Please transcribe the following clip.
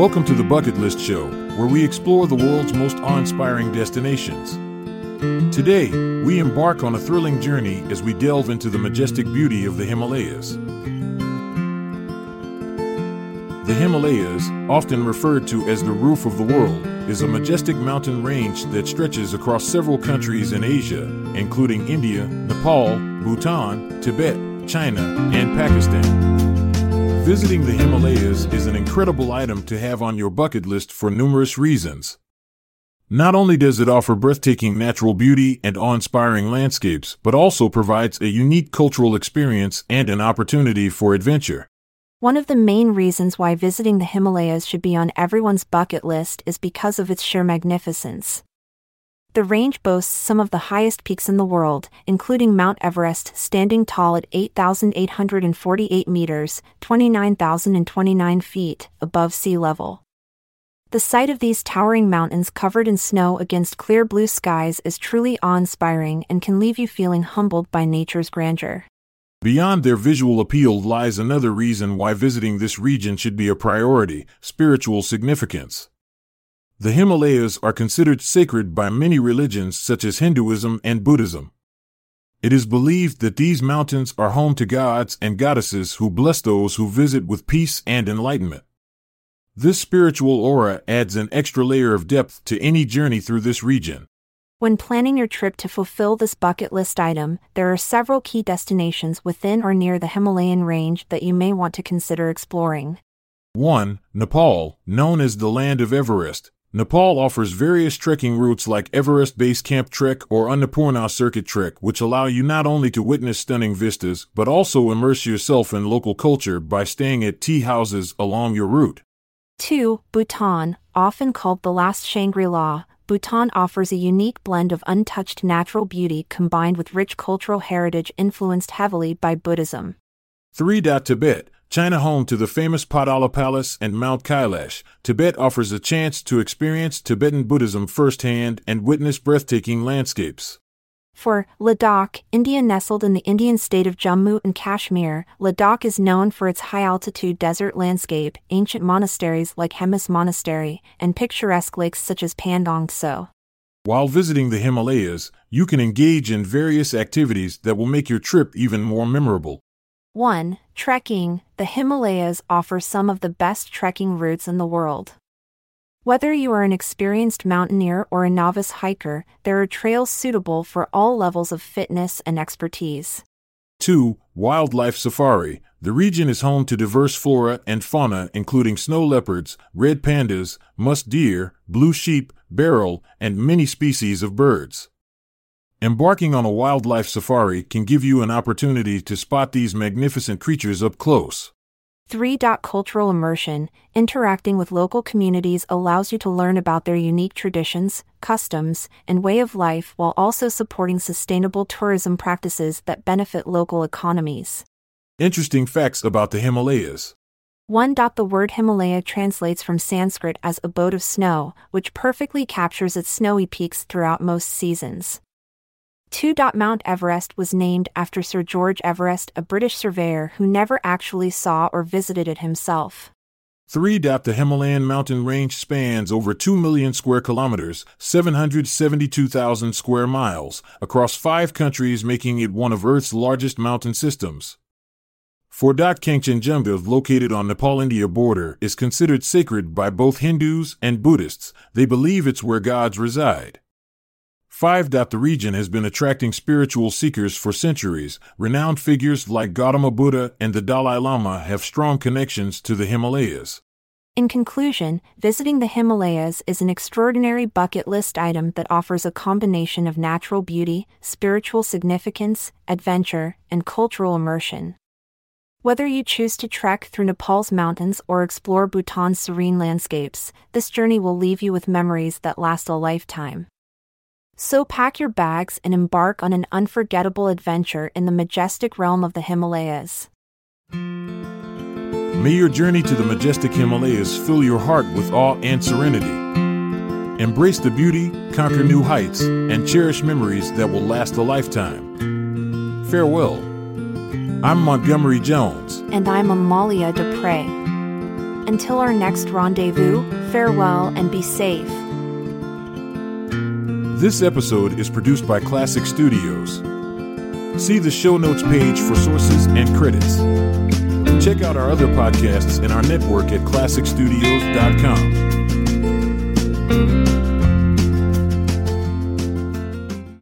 Welcome to the Bucket List Show, where we explore the world's most awe inspiring destinations. Today, we embark on a thrilling journey as we delve into the majestic beauty of the Himalayas. The Himalayas, often referred to as the roof of the world, is a majestic mountain range that stretches across several countries in Asia, including India, Nepal, Bhutan, Tibet, China, and Pakistan. Visiting the Himalayas is an incredible item to have on your bucket list for numerous reasons. Not only does it offer breathtaking natural beauty and awe inspiring landscapes, but also provides a unique cultural experience and an opportunity for adventure. One of the main reasons why visiting the Himalayas should be on everyone's bucket list is because of its sheer magnificence. The range boasts some of the highest peaks in the world, including Mount Everest standing tall at 8,848 meters, 29,029 feet, above sea level. The sight of these towering mountains covered in snow against clear blue skies is truly awe inspiring and can leave you feeling humbled by nature's grandeur. Beyond their visual appeal lies another reason why visiting this region should be a priority spiritual significance. The Himalayas are considered sacred by many religions such as Hinduism and Buddhism. It is believed that these mountains are home to gods and goddesses who bless those who visit with peace and enlightenment. This spiritual aura adds an extra layer of depth to any journey through this region. When planning your trip to fulfill this bucket list item, there are several key destinations within or near the Himalayan range that you may want to consider exploring. 1. Nepal, known as the Land of Everest. Nepal offers various trekking routes like Everest Base Camp Trek or Annapurna Circuit Trek, which allow you not only to witness stunning vistas, but also immerse yourself in local culture by staying at tea houses along your route. 2. Bhutan, often called the last Shangri La, Bhutan offers a unique blend of untouched natural beauty combined with rich cultural heritage influenced heavily by Buddhism. 3. Tibet, China home to the famous Potala Palace and Mount Kailash, Tibet offers a chance to experience Tibetan Buddhism firsthand and witness breathtaking landscapes. For Ladakh, India nestled in the Indian state of Jammu and Kashmir, Ladakh is known for its high altitude desert landscape, ancient monasteries like Hemis Monastery, and picturesque lakes such as Pangong Tso. While visiting the Himalayas, you can engage in various activities that will make your trip even more memorable. 1. Trekking The Himalayas offer some of the best trekking routes in the world. Whether you are an experienced mountaineer or a novice hiker, there are trails suitable for all levels of fitness and expertise. 2. Wildlife Safari. The region is home to diverse flora and fauna, including snow leopards, red pandas, musk deer, blue sheep, bharal, and many species of birds. Embarking on a wildlife safari can give you an opportunity to spot these magnificent creatures up close. 3. Cultural immersion interacting with local communities allows you to learn about their unique traditions, customs, and way of life while also supporting sustainable tourism practices that benefit local economies. Interesting facts about the Himalayas. 1. The word Himalaya translates from Sanskrit as abode of snow, which perfectly captures its snowy peaks throughout most seasons. 2. Mount Everest was named after Sir George Everest, a British surveyor who never actually saw or visited it himself. 3. The Himalayan mountain range spans over 2 million square kilometers, 772,000 square miles, across five countries, making it one of Earth's largest mountain systems. 4. Kangchenjunga, located on Nepal India border, is considered sacred by both Hindus and Buddhists. They believe it's where gods reside. 5. The region has been attracting spiritual seekers for centuries. Renowned figures like Gautama Buddha and the Dalai Lama have strong connections to the Himalayas. In conclusion, visiting the Himalayas is an extraordinary bucket list item that offers a combination of natural beauty, spiritual significance, adventure, and cultural immersion. Whether you choose to trek through Nepal's mountains or explore Bhutan's serene landscapes, this journey will leave you with memories that last a lifetime. So pack your bags and embark on an unforgettable adventure in the majestic realm of the Himalayas. May your journey to the majestic Himalayas fill your heart with awe and serenity. Embrace the beauty, conquer new heights, and cherish memories that will last a lifetime. Farewell. I'm Montgomery Jones. And I'm Amalia Dupre. Until our next rendezvous, farewell and be safe. This episode is produced by Klassic Studios. See the show notes page for sources and credits. Check out our other podcasts in our network at klassicstudios.com.